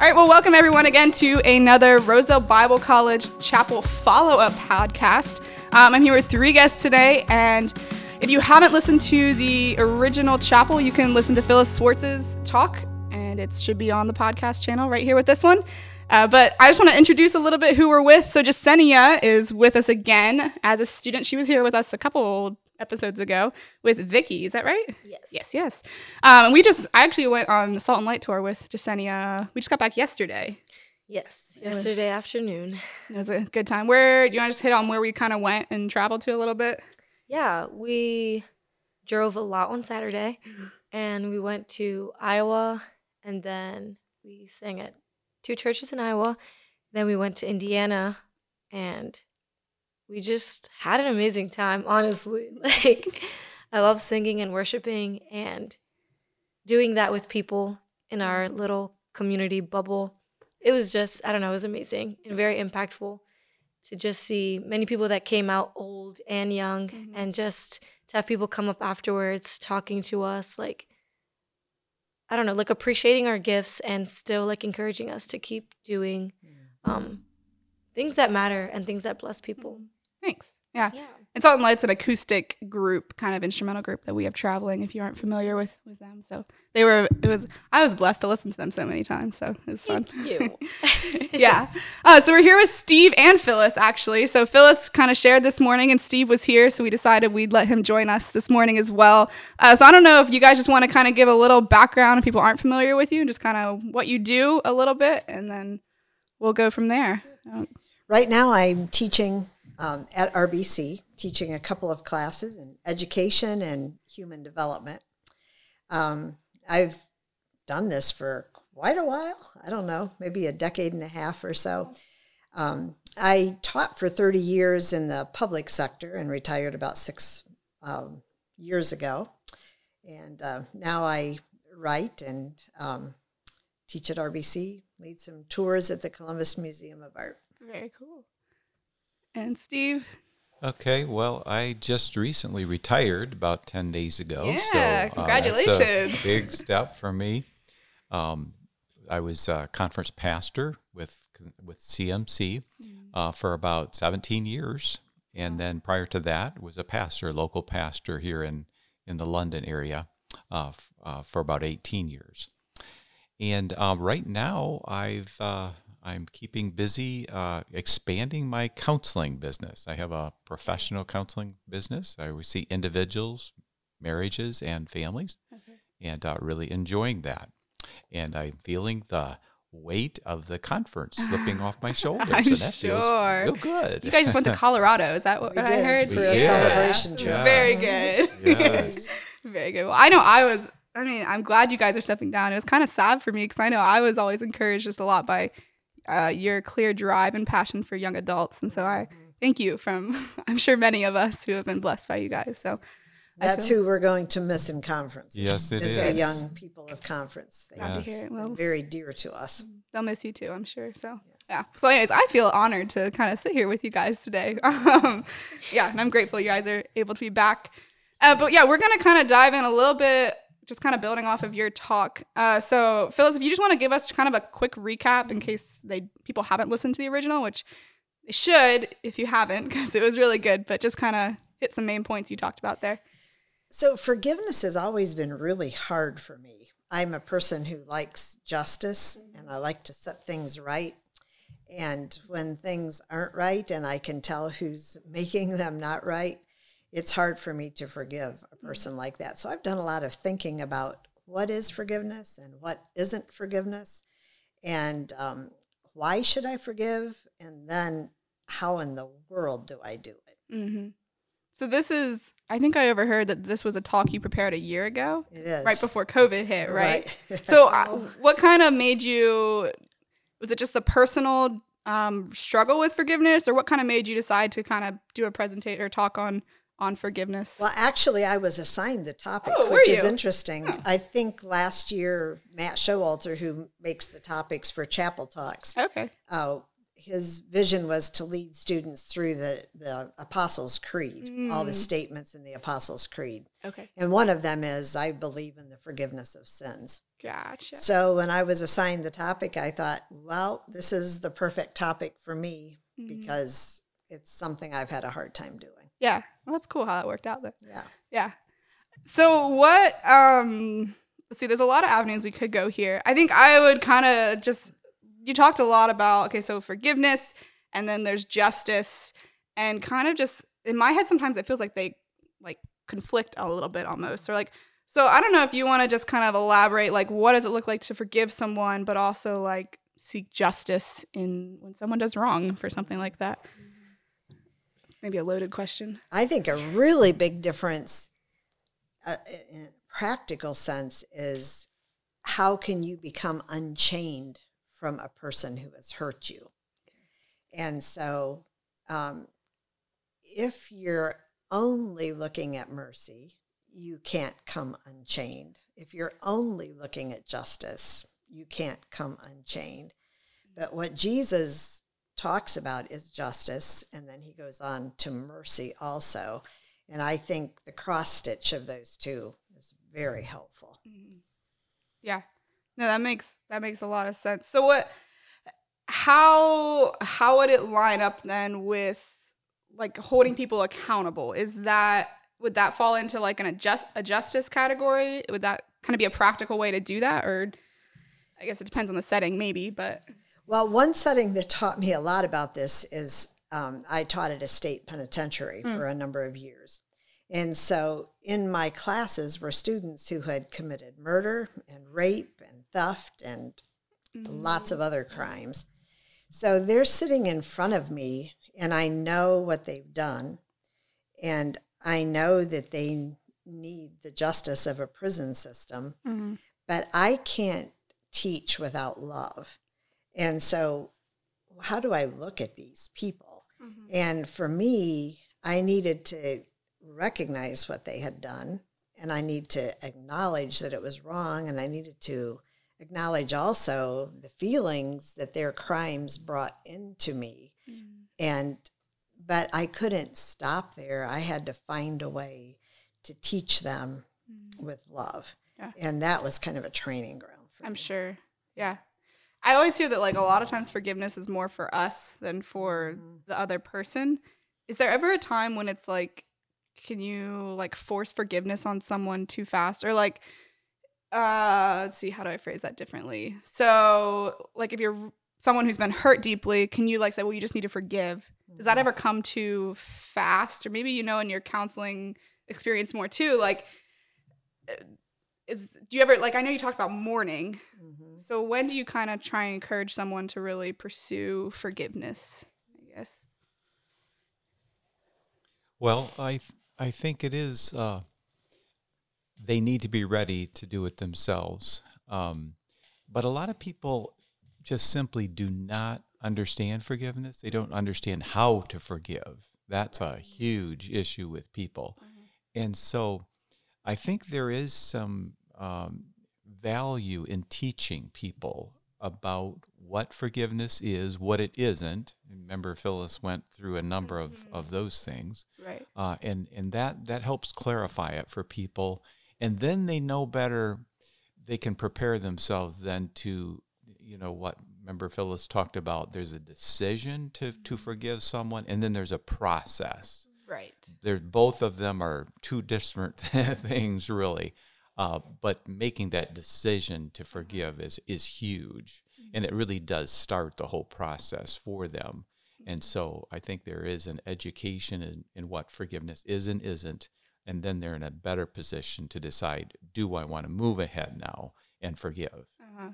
All right, well, welcome everyone again to another Rosedale Bible College Chapel follow up podcast. Um, I'm here with three guests today, and if you haven't listened to the original chapel, you can listen to Phyllis Swartz's talk, and it should be on the podcast channel right here with this one. Uh, but I just want to introduce a little bit who we're with. So Jasenia is with us again as a student. She was here with us a couple episodes ago with Vicky. Is that right? Yes. Yes, yes. Um, and we just, I actually went on the Salt and Light tour with Jasenia. We just got back yesterday. Yes. Yesterday afternoon. It was a good time. Where do you want to just hit on where we kind of went and traveled to a little bit? Yeah, we drove a lot on Saturday and we went to Iowa and then we sang at two churches in Iowa. Then we went to Indiana and we just had an amazing time, honestly. Like I love singing and worshiping and doing that with people in our little community bubble. It was just, I don't know, it was amazing and very impactful to just see many people that came out old and young Mhm. and just to have people come up afterwards talking to us like I don't know, like appreciating our gifts and still like encouraging us to keep doing um things that matter and things that bless people. Thanks. Yeah. Yeah. And Salt and Light's an acoustic group, kind of instrumental group that we have traveling. If you aren't familiar with with them, so they were. It was. I was blessed to listen to them so many times, so it was fun. Thank you. yeah. Uh, so we're here with Steve and Phyllis, actually. So Phyllis kind of shared this morning, and Steve was here, so we decided we'd let him join us this morning as well. Uh, so I don't know if you guys just want to kind of give a little background if people aren't familiar with you, and just kind of what you do a little bit, and then we'll go from there. Right now, I'm teaching um, at RBC, teaching a couple of classes in education and human development. Um, I've done this for quite a while. I don't know, maybe a decade and a half or so. Um, I taught for 30 years in the public sector and retired about six um, years ago. And uh, now I write and um, teach at RBC, lead some tours at the Columbus Museum of Art. very cool. And Steve, Okay, well, I just recently retired about 10 days ago. Yeah, so, uh, congratulations. big step for me. Um, I was a conference pastor with, with CMC uh, for about 17 years. And then prior to that, was a pastor, local pastor here in, in the London area uh, f- uh, for about 18 years. And uh, right now, I've uh, I'm keeping busy uh, expanding my counseling business. I have a professional counseling business. I see individuals, marriages, and families, and uh, really enjoying that. And I'm feeling the weight of the conference slipping off my shoulders, I'm and that sure. feels real good. you guys just went to Colorado. Is that what We I did heard? We for a did. celebration trip. Yeah. Very good. yes. Very good. Well, I know I was. I mean, I'm glad you guys are stepping down. It was kind of sad for me because I know I was always encouraged just a lot by uh, your clear drive and passion for young adults, and so I thank you from I'm sure many of us who have been blessed by you guys. So I That's feel- who we're going to miss in conference. Yes, it is is. the young people of conference. They're glad to Yes. hear it. Well, very dear to us. they'll miss you too, I'm sure. So yeah. So, anyways, I feel honored to kind of sit here with you guys today. Um, yeah, and I'm grateful you guys are able to be back. Uh, but yeah, we're gonna kind of dive in a little bit, just kind of building off of your talk. Uh, so, Phyllis, if you just want to give us kind of a quick recap in case they people haven't listened to the original, which they should if you haven't, because it was really good. But just kind of hit some main points you talked about there. So forgiveness has always been really hard for me. I'm a person who likes justice and I like to set things right. And when things aren't right and I can tell who's making them not right, it's hard for me to forgive a person like that. So I've done a lot of thinking about what is forgiveness and what isn't forgiveness, and um, why should I forgive, and then how in the world do I do it? hmm So this is, I think I overheard that this was a talk you prepared a year ago, It is right before COVID hit, right? Right. so uh, what kind of made you? Was it just the personal um, struggle with forgiveness, or what kind of made you decide to kind of do a presentation or talk on on forgiveness? Well, actually, I was assigned the topic, Oh, which is interesting. I think last year, Matt Showalter, who makes the topics for Chapel Talks, okay. uh, his vision was to lead students through the, the Apostles' Creed, all the statements in the Apostles' Creed. Okay. And one of them is, I believe in the forgiveness of sins. Gotcha. So when I was assigned the topic, I thought, well, this is the perfect topic for me because it's something I've had a hard time doing. Yeah. Well, that's cool how that worked out then. Yeah. Yeah. So what um let's see, there's a lot of avenues we could go here. I think I would kind of just you talked a lot about okay, so forgiveness and then there's justice and kind of just in my head sometimes it feels like they like conflict a little bit almost. Or like so I don't know if you want to just kind of elaborate like what does it look like to forgive someone but also like seek justice in when someone does wrong for something like that. Maybe a loaded question. I think a really big difference uh, in a practical sense is how can you become unchained from a person who has hurt you? And so, um, if you're only looking at mercy, you can't come unchained. If you're only looking at justice, you can't come unchained. But what Jesus talks about is justice, and then he goes on to mercy also. And I think the cross stitch of those two is very helpful. Mm-hmm. Yeah. No, that makes that makes a lot of sense. So what how how would it line up then with like holding people accountable? Is that would that fall into like an adjust a justice category? Would that kind of be a practical way to do that or I guess it depends on the setting maybe, but Well, one setting that taught me a lot about this is um, I taught at a state penitentiary hmm. for a number of years. And so in my classes were students who had committed murder and rape and theft and lots of mm. other crimes. So they're sitting in front of me, and I know what they've done. And I know that they need the justice of a prison system, mm-hmm. but I can't teach without love. And so, how do I look at these people? Mm-hmm. And for me, I needed to recognize what they had done, and I need to acknowledge that it was wrong, and I needed to acknowledge also the feelings that their crimes brought into me. Mm. And but I couldn't stop there. I had to find a way to teach them mm. with love. Yeah. And that was kind of a training ground for me. I'm me. sure. Yeah. I always hear that like a lot of times forgiveness is more for us than for the other person. Is there ever a time when it's like can you like force forgiveness on someone too fast or like uh let's see how do I phrase that differently? So like if you're someone who's been hurt deeply, can you like say well you just need to forgive? Does that ever come too fast or maybe you know in your counseling experience more too like is do you ever like I know you talked about mourning. Mhm. So when do you kind of try and encourage someone to really pursue forgiveness? I guess. Well, I th- I think it is. Uh, they need to be ready to do it themselves. Um, but a lot of people just simply do not understand forgiveness. They don't understand how to forgive. That's a huge issue with people, and so I think there is some um, value in teaching people about what forgiveness is, what it isn't. Remember, Phyllis went through a number of, of those things, Right. uh, and and that that helps clarify it for people, and then they know better. They can prepare themselves then to, you know, what. Remember, Phyllis talked about. There's a decision to to forgive someone, and then there's a process Right. they're both of them are two different things really uh, but making that decision to forgive is is huge and it really does start the whole process for them and so i think there is an education in, in what forgiveness is and isn't and then they're in a better position to decide do i want to move ahead now and forgive Uh-huh.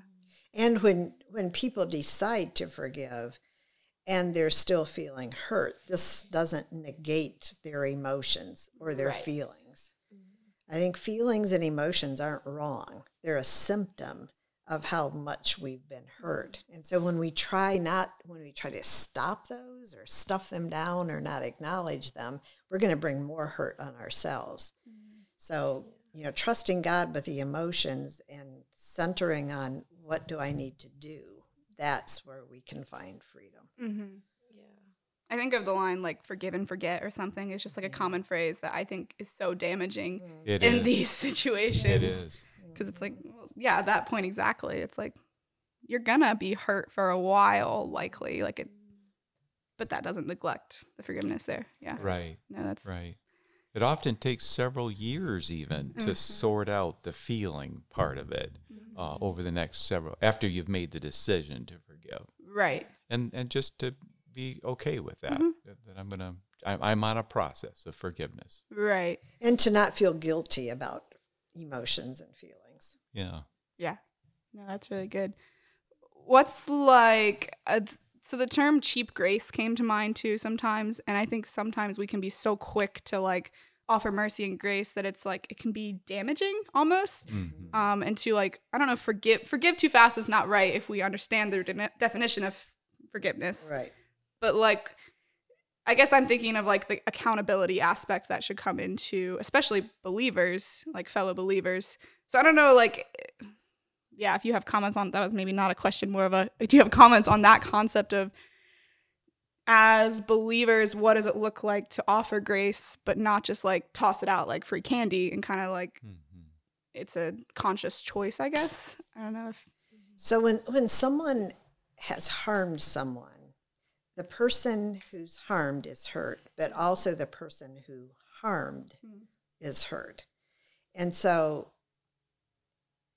And when when people decide to forgive and they're still feeling hurt, this doesn't negate their emotions or their Right. feelings. I think feelings and emotions aren't wrong. They're a symptom of how much we've been hurt. And so when we try not when we try to stop those or stuff them down or not acknowledge them, we're going to bring more hurt on ourselves. So, you know, trusting God with the emotions and centering on what do I need to do that's where we can find freedom. Mm-hmm. Yeah. I think of the line like "forgive and forget" or something. It's just like a mm. common phrase that I think is so damaging mm. It in is. these situations. It is. because it's like, well, yeah, at that point exactly. It's like you're gonna be hurt for a while, likely. Like it, but that doesn't neglect the forgiveness there. Yeah. Right. No, that's Right. It often takes several years even to mm-hmm. sort out the feeling part of it uh, mm-hmm. over the next several after you've made the decision to forgive, right. and and just to be okay with that. That, that I'm gonna I'm, I'm on a process of forgiveness. Right. And to not feel guilty about emotions and feelings. Yeah. Yeah. No, that's really good. What's like, a, so the term cheap grace came to mind too sometimes. And I think sometimes we can be so quick to like offer mercy and grace that it's like, it can be damaging almost. Mhm. Um, and to like, I don't know, forgive, forgive too fast is not right if we understand the de- definition of forgiveness. Right. But like, I guess I'm thinking of like the accountability aspect that should come into, especially believers, like fellow believers. So I don't know, like, yeah, if you have comments on that was maybe not a question, more of a. Do you have comments on that concept of as believers, what does it look like to offer grace, but not just like toss it out like free candy and kind of like mm-hmm. it's a conscious choice, I guess. I don't know if So when when someone has harmed someone, the person who's harmed is hurt, but also the person who harmed hmm. is hurt. And so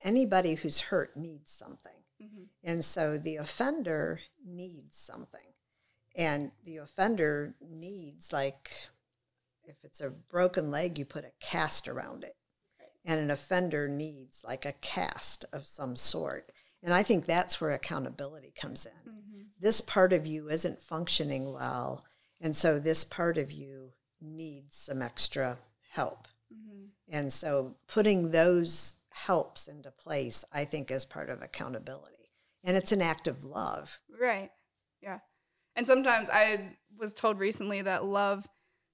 anybody who's hurt needs something. Mm-hmm. And so the offender needs something. And the offender needs like if it's a broken leg, you put a cast around it. And an offender needs like a cast of some sort. And I think that's where accountability comes in. Mm-hmm. This part of you isn't functioning well. And so this part of you needs some extra help. Mm-hmm. And so putting those helps into place, I think, is part of accountability. And it's an act of love. Right. Yeah. And sometimes I was told recently that love,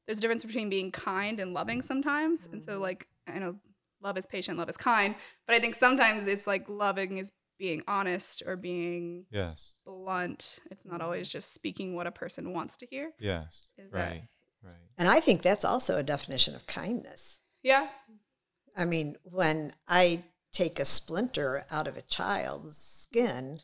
there's a difference between being kind and loving sometimes. And so, mm-hmm. like, I know love is patient, love is kind, but I think sometimes it's like loving is being honest or being Yes. blunt. It's not mm-hmm. always just speaking what a person wants to hear. Yes. Is that- right. Right. And I think that's also a definition of kindness. Yeah. I mean, when I take a splinter out of a child's skin,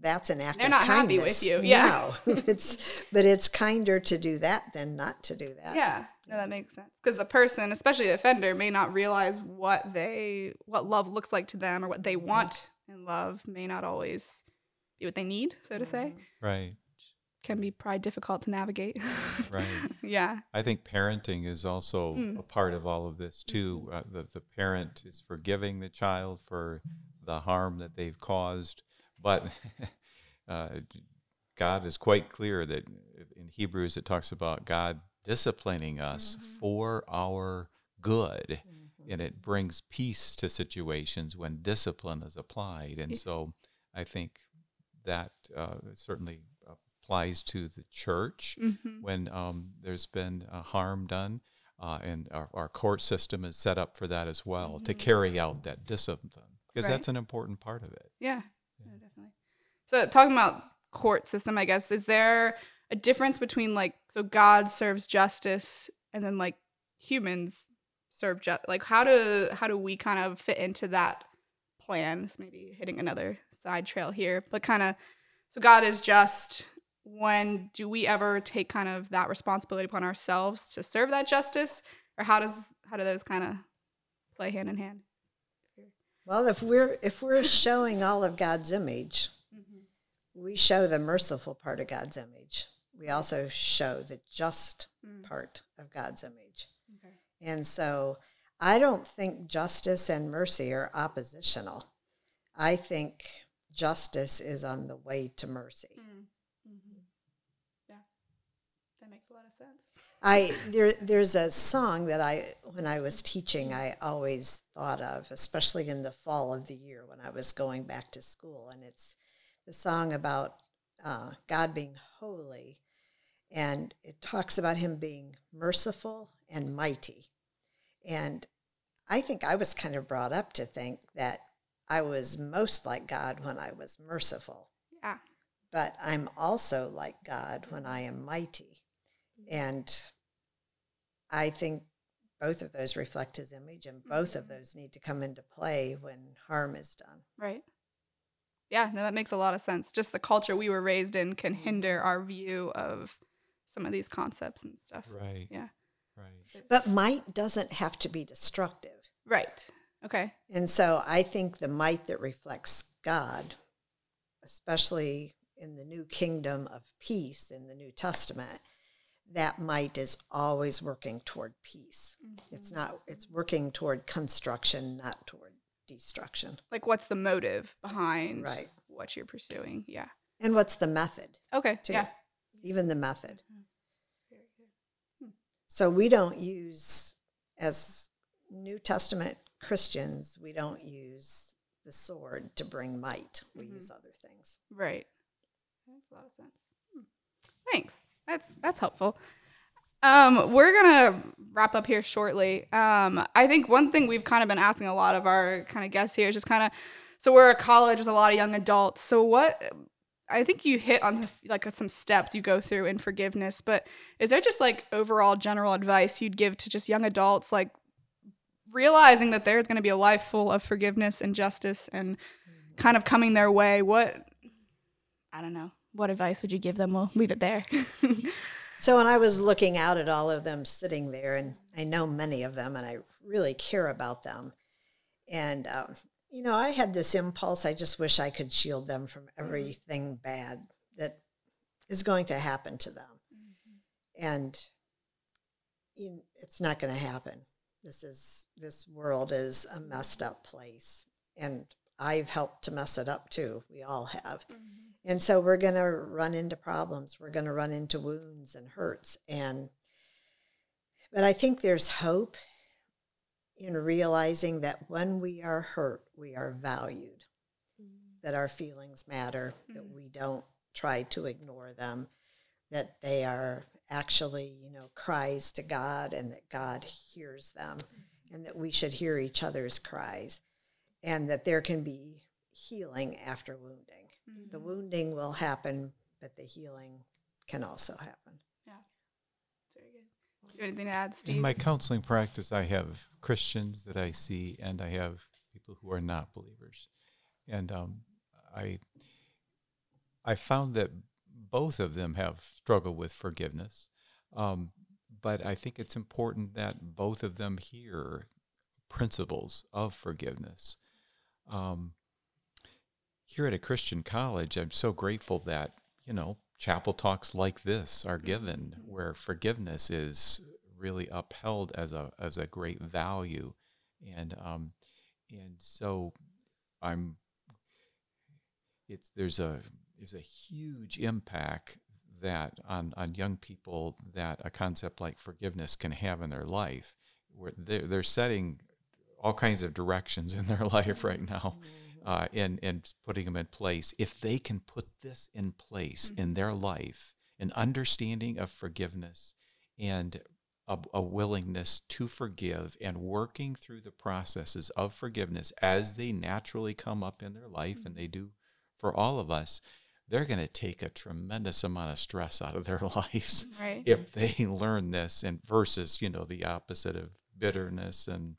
that's an act They're of not happy kindness. with you, yeah. No, it's but it's kinder to do that than not to do that. Yeah. No, that makes sense. Because the person, especially the offender, may not realize what they, what love looks like to them or what they want mm-hmm. In love may not always be what they need, so to say. Mm-hmm. Right. Can be probably difficult to navigate. Right. yeah. I think parenting is also mm. a part of all of this too. Mm-hmm. Uh, the the parent is forgiving the child for the harm that they've caused, but uh, God is quite clear that in Hebrews it talks about God disciplining us mm-hmm. for our good, and it brings peace to situations when discipline is applied. And so, I think that uh, certainly applies to the church Mm-hmm. when um, there's been uh, harm done, uh, and our, our court system is set up for that as well to carry out that discipline because Right. that's an important part of it. Yeah. No, definitely. So talking about court system, I guess, is there a difference between like so God serves justice and then like humans serve just like how do how do we kind of fit into that plan? This may be hitting another side trail here, but kind of so God is just when do we ever take kind of that responsibility upon ourselves to serve that justice or how does how do those kind of play hand in hand Well, if we're if we're showing all of God's image, mm-hmm. we show the merciful part of God's image. We also show the just mm. part of God's image. And so I don't think justice and mercy are oppositional. I think justice is on the way to mercy. yeah. That makes a lot of sense. I there there's a song that I when I was teaching I always thought of, especially in the fall of the year when I was going back to school, and it's the song about uh, God being holy, and it talks about Him being merciful and mighty, and I think I was kind of brought up to think that I was most like God when I was merciful Yeah. But I'm also like God when I am mighty. And I think both of those reflect his image, and both of mm-hmm. those need to come into play when harm is done. Right. Yeah, no, that makes a lot of sense. Just the culture we were raised in can mm-hmm. hinder our view of some of these concepts and stuff. Right. Yeah. Right. But might doesn't have to be destructive. Right. Okay. And so I think the might that reflects God, especially in the new kingdom of peace in the New Testament, that might is always working toward peace. It's mm-hmm. not, it's working toward construction, not toward destruction. Like, what's the motive behind Right. what you're pursuing? Yeah. And what's the method? Okay. Too. Yeah. Even the method. Mm-hmm. So we don't use, as New Testament Christians, we don't use the sword to bring might. We use other things. Right. That makes a lot of sense. Hmm. Thanks. That's that's helpful. Um, we're gonna wrap up here shortly. Um, I think one thing we've kind of been asking a lot of our kind of guests here is just kind of, so we're a college with a lot of young adults. So what? I think you hit on the, like some steps you go through in forgiveness, but is there just like overall general advice you'd give to just young adults, like realizing that there's going to be a life full of forgiveness and justice and kind of coming their way? What I don't know. What advice would you give them? We'll leave it there. So when I was looking out at all of them sitting there, and I know many of them, and I really care about them, and um, you know, I had this impulse. I just wish I could shield them from mm-hmm. everything bad that is going to happen to them, mm-hmm. and you, it's not going to happen. This is this world is a messed up place, and I've helped to mess it up too. We all have. Mm-hmm. And so we're going to run into problems. We're going to run into wounds and hurts. And, but I think there's hope in realizing that when we are hurt, we are valued, mm-hmm. that our feelings matter, that mm-hmm. we don't try to ignore them, that they are actually, you know, cries to God and that God hears them mm-hmm. and that we should hear each other's cries and that there can be healing after wounding. The wounding will happen, but the healing can also happen. yeah. Very good. Do you have anything to add, Steve? In my counseling practice, I have Christians that I see, and I have people who are not believers, and um, I I found that both of them have struggled with forgiveness, um, but I think it's important that both of them hear principles of forgiveness. Um, here at a Christian college, I'm so grateful that, you know, chapel talks like this are given where forgiveness is really upheld as a as a great value. And um and so I'm it's there's a there's a huge impact that on, on young people that a concept like forgiveness can have in their life where they're, they're setting all kinds of directions in their life right now uh, and, and putting them in place. If they can put this in place mm. in their life, an understanding of forgiveness and a, a willingness to forgive and working through the processes of forgiveness as they naturally come up in their life, and mm. they do for all of us, they're going to take a tremendous amount of stress out of their lives mm, Right. if they learn this and versus you know the opposite of bitterness and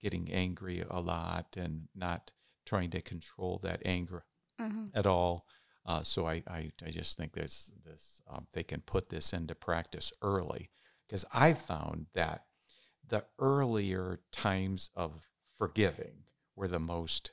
getting angry a lot and not trying to control that anger Mhm. at all uh, so I, I, I just think there's this um, they can put this into practice early because i found that the earlier times of forgiving were the most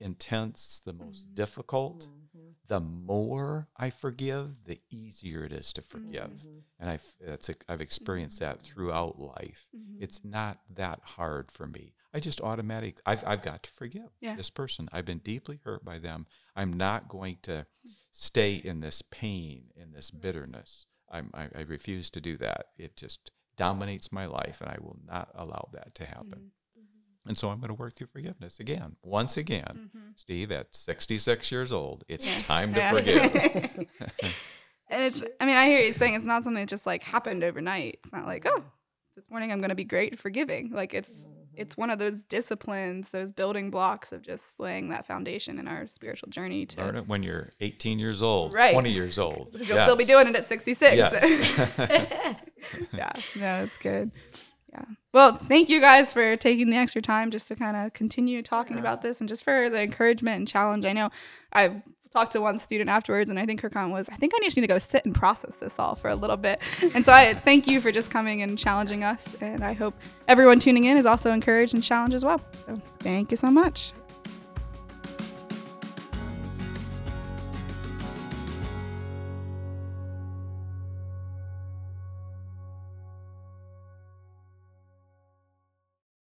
intense the most mm-hmm. difficult mm-hmm. the more I forgive, the easier it is to forgive. Mm-hmm. And I've, that's, I've experienced that throughout life. It's not that hard for me. I just automatic, I've, I've got to forgive Yeah. this person. I've been deeply hurt by them. I'm not going to stay in this pain, in this bitterness. I'm, I, I refuse to do that. It just dominates my life, and I will not allow that to happen. And so I'm going to work through forgiveness again, once again. Mm-hmm. Steve, at 66 years old, it's Yeah. time to Yeah. forgive. and it's I mean, I hear you saying it's not something that just like happened overnight. It's not like, oh, this morning I'm gonna be great at forgiving. Like it's it's one of those disciplines, those building blocks of just laying that foundation in our spiritual journey to Learn it when you're 18 years old, Right. 20 years old. you'll still be doing it at 66. Yes. yeah, no, it's good. Yeah. Well, thank you guys for taking the extra time just to kind of continue talking about this and just for the encouragement and challenge. I know I talked to one student afterwards, and I think her comment was, I think I just need to go sit and process this all for a little bit. And so I thank you for just coming and challenging us. And I hope everyone tuning in is also encouraged and challenged as well. So thank you so much.